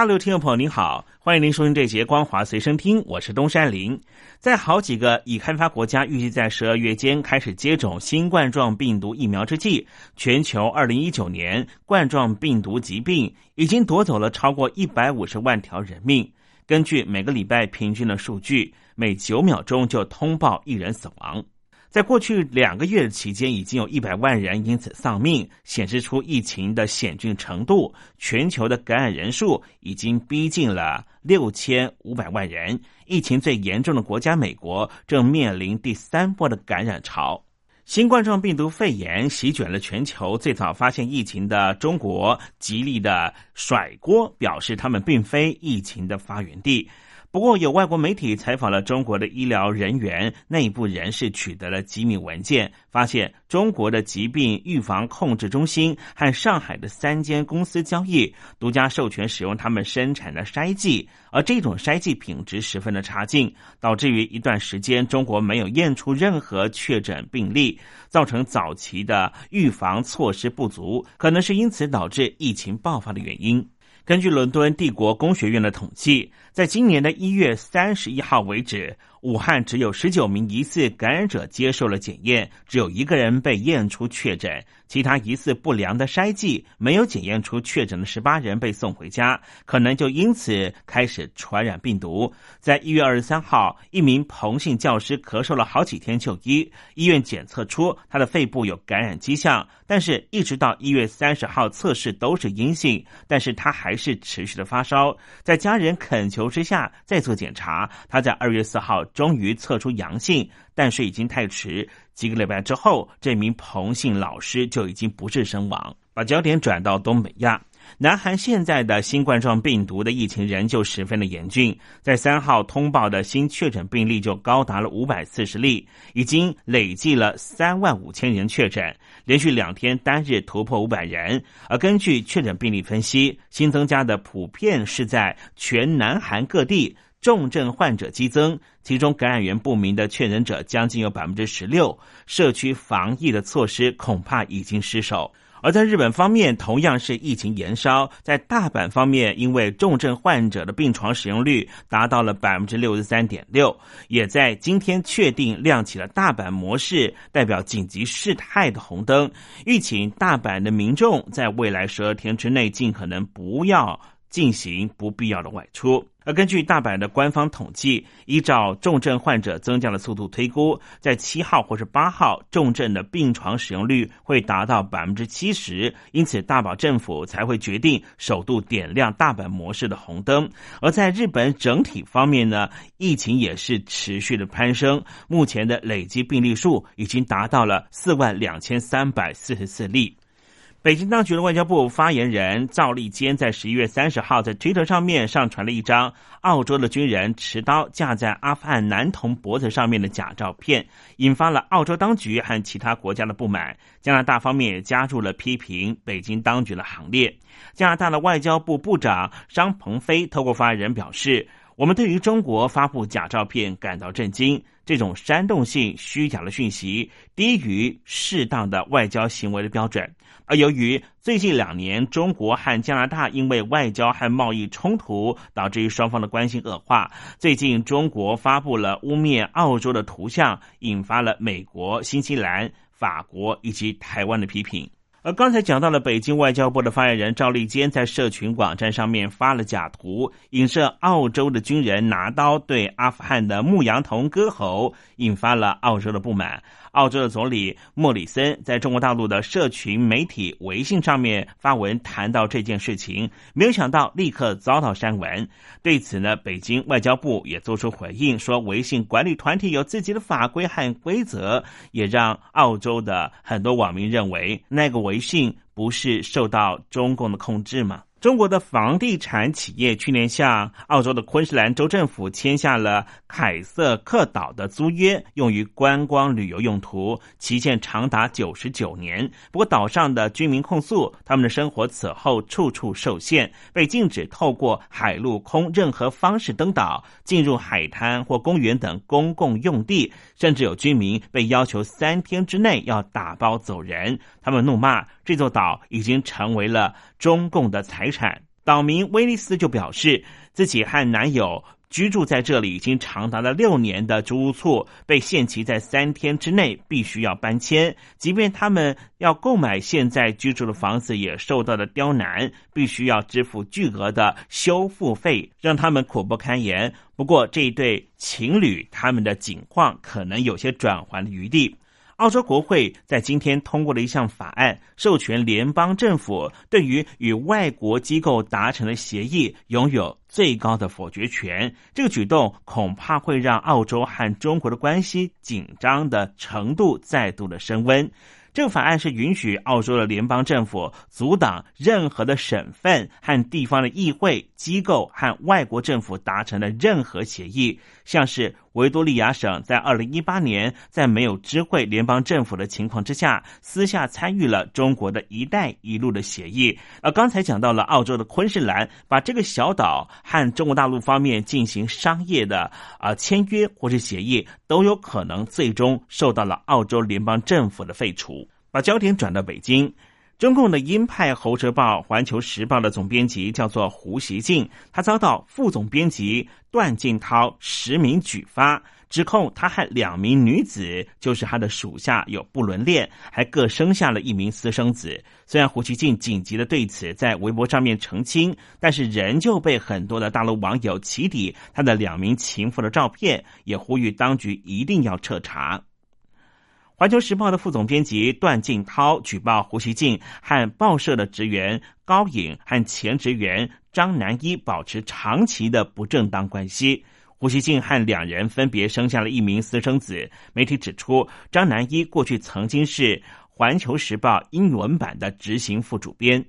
大陆听众朋友您好，欢迎您收听这节《光华随身听》，我是东山林。在好几个已开发国家预计在十二月间开始接种新冠状病毒疫苗之际，全球二零一九年冠状病毒疾病已经夺走了超过一百五十万条人命。根据每个礼拜平均的数据，每九秒钟就通报一人死亡。在过去两个月的期间，已经有一百万人因此丧命，显示出疫情的险峻程度。全球的感染人数已经逼近了六千五百万人。疫情最严重的国家美国正面临第三波的感染潮。新冠状病毒肺炎席卷了全球，最早发现疫情的中国极力的甩锅，表示他们并非疫情的发源地。不过，有外国媒体采访了中国的医疗人员内部人士，取得了机密文件，发现中国的疾病预防控制中心和上海的三间公司交易，独家授权使用他们生产的筛剂，而这种筛剂品质十分的差劲，导致于一段时间中国没有验出任何确诊病例，造成早期的预防措施不足，可能是因此导致疫情爆发的原因。根据伦敦帝国工学院的统计，在今年的一月三十一号为止。武汉只有十九名疑似感染者接受了检验，只有一个人被验出确诊，其他疑似不良的筛剂没有检验出确诊的十八人被送回家，可能就因此开始传染病毒。在一月二十三号，一名彭姓教师咳嗽了好几天就医，医院检测出他的肺部有感染迹象，但是一直到一月三十号测试都是阴性，但是他还是持续的发烧，在家人恳求求之下再做检查，他在二月四号。终于测出阳性，但是已经太迟。几个礼拜之后，这名彭姓老师就已经不治身亡。把焦点转到东北亚，南韩现在的新冠状病毒的疫情仍旧十分的严峻。在三号通报的新确诊病例就高达了五百四十例，已经累计了三万五千人确诊，连续两天单日突破五百人。而根据确诊病例分析，新增加的普遍是在全南韩各地。重症患者激增，其中感染源不明的确诊者将近有百分之十六。社区防疫的措施恐怕已经失守。而在日本方面，同样是疫情延烧。在大阪方面，因为重症患者的病床使用率达到了百分之六十三点六，也在今天确定亮起了大阪模式，代表紧急事态的红灯。预请大阪的民众在未来十二天之内，尽可能不要进行不必要的外出。而根据大阪的官方统计，依照重症患者增加的速度推估，在七号或是八号，重症的病床使用率会达到百分之七十，因此大阪政府才会决定首度点亮大阪模式的红灯。而在日本整体方面呢，疫情也是持续的攀升，目前的累计病例数已经达到了四万两千三百四十四例。北京当局的外交部发言人赵立坚在十一月三十号在推特上面上传了一张澳洲的军人持刀架在阿富汗男童脖子上面的假照片，引发了澳洲当局和其他国家的不满。加拿大方面也加入了批评北京当局的行列。加拿大的外交部部长张鹏飞透过发言人表示：“我们对于中国发布假照片感到震惊，这种煽动性虚假的讯息低于适当的外交行为的标准。”而由于最近两年中国和加拿大因为外交和贸易冲突，导致于双方的关系恶化。最近中国发布了污蔑澳洲的图像，引发了美国、新西兰、法国以及台湾的批评。而刚才讲到了北京外交部的发言人赵立坚在社群网站上面发了假图，影射澳洲的军人拿刀对阿富汗的牧羊童割喉，引发了澳洲的不满。澳洲的总理莫里森在中国大陆的社群媒体微信上面发文谈到这件事情，没有想到立刻遭到删文。对此呢，北京外交部也做出回应，说微信管理团体有自己的法规和规则，也让澳洲的很多网民认为那个微信不是受到中共的控制吗？中国的房地产企业去年向澳洲的昆士兰州政府签下了凯瑟克岛的租约，用于观光旅游用途，期限长达九十九年。不过，岛上的居民控诉，他们的生活此后处处受限，被禁止透过海陆空任何方式登岛、进入海滩或公园等公共用地，甚至有居民被要求三天之内要打包走人。他们怒骂这座岛已经成为了中共的财产。岛民威利斯就表示，自己和男友居住在这里已经长达了六年的租屋处被限期在三天之内必须要搬迁，即便他们要购买现在居住的房子，也受到了刁难，必须要支付巨额的修复费，让他们苦不堪言。不过，这一对情侣他们的境况可能有些转圜的余地。澳洲国会在今天通过了一项法案，授权联邦政府对于与外国机构达成的协议拥有最高的否决权。这个举动恐怕会让澳洲和中国的关系紧张的程度再度的升温。这个法案是允许澳洲的联邦政府阻挡任何的省份和地方的议会机构和外国政府达成的任何协议，像是维多利亚省在二零一八年在没有知会联邦政府的情况之下，私下参与了中国的一带一路的协议。而刚才讲到了澳洲的昆士兰，把这个小岛和中国大陆方面进行商业的啊签约或是协议，都有可能最终受到了澳洲联邦政府的废除。把焦点转到北京，中共的鹰派喉舌报《环球时报》的总编辑叫做胡锡进，他遭到副总编辑段静涛实名举发，指控他和两名女子，就是他的属下有不伦恋，还各生下了一名私生子。虽然胡锡进紧急的对此在微博上面澄清，但是仍旧被很多的大陆网友起底他的两名情妇的照片，也呼吁当局一定要彻查。环球时报的副总编辑段静涛举报胡锡进和报社的职员高颖和前职员张南一保持长期的不正当关系。胡锡进和两人分别生下了一名私生子。媒体指出，张南一过去曾经是环球时报英文版的执行副主编。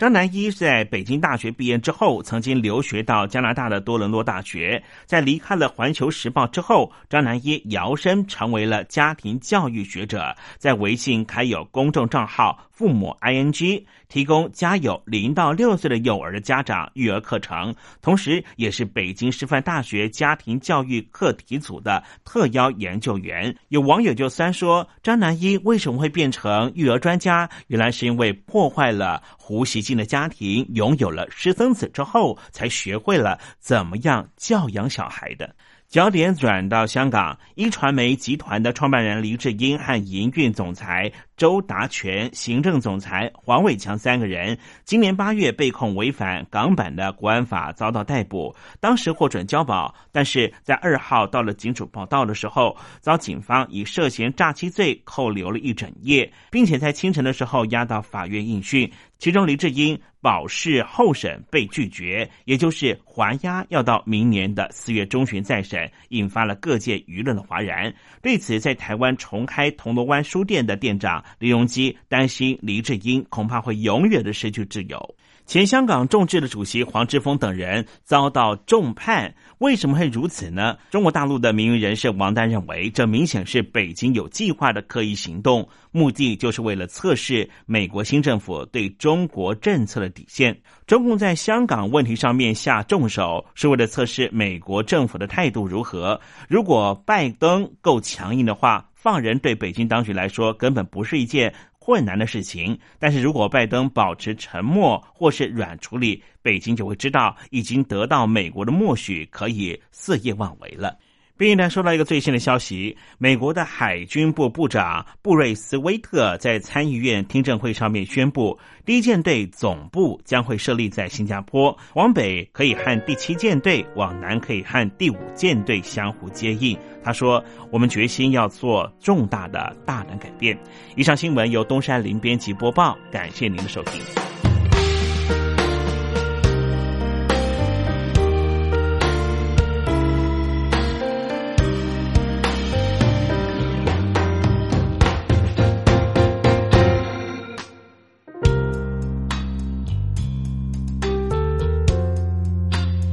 张南一在北京大学毕业之后，曾经留学到加拿大的多伦多大学。在离开了《环球时报》之后，张南一摇身成为了家庭教育学者，在微信开有公众账号。父母 ing 提供家有零到六岁的幼儿的家长育儿课程，同时也是北京师范大学家庭教育课题组的特邀研究员。有网友就三说，张南一为什么会变成育儿专家？原来是因为破坏了胡锡进的家庭，拥有了私生子之后，才学会了怎么样教养小孩的。焦点转到香港，一传媒集团的创办人黎智英和营运总裁周达全、行政总裁黄伟强三个人，今年八月被控违反港版的国安法，遭到逮捕。当时获准交保，但是在二号到了警署报道的时候，遭警方以涉嫌诈欺罪扣留了一整夜，并且在清晨的时候押到法院应讯。其中，黎智英保释候审被拒绝，也就是还押要到明年的四月中旬再审，引发了各界舆论的哗然。对此，在台湾重开铜锣湾书店的店长李荣基担心，黎智英恐怕会永远的失去自由。前香港众志的主席黄之锋等人遭到重判，为什么会如此呢？中国大陆的名誉人士王丹认为，这明显是北京有计划的刻意行动，目的就是为了测试美国新政府对中国政策的底线。中共在香港问题上面下重手，是为了测试美国政府的态度如何。如果拜登够强硬的话，放人对北京当局来说根本不是一件。困难的事情，但是如果拜登保持沉默或是软处理，北京就会知道已经得到美国的默许，可以肆意妄为了。另一呢，收到一个最新的消息，美国的海军部部长布瑞斯威特在参议院听证会上面宣布，第一舰队总部将会设立在新加坡，往北可以和第七舰队，往南可以和第五舰队相互接应。他说：“我们决心要做重大的大胆改变。”以上新闻由东山林编辑播报，感谢您的收听。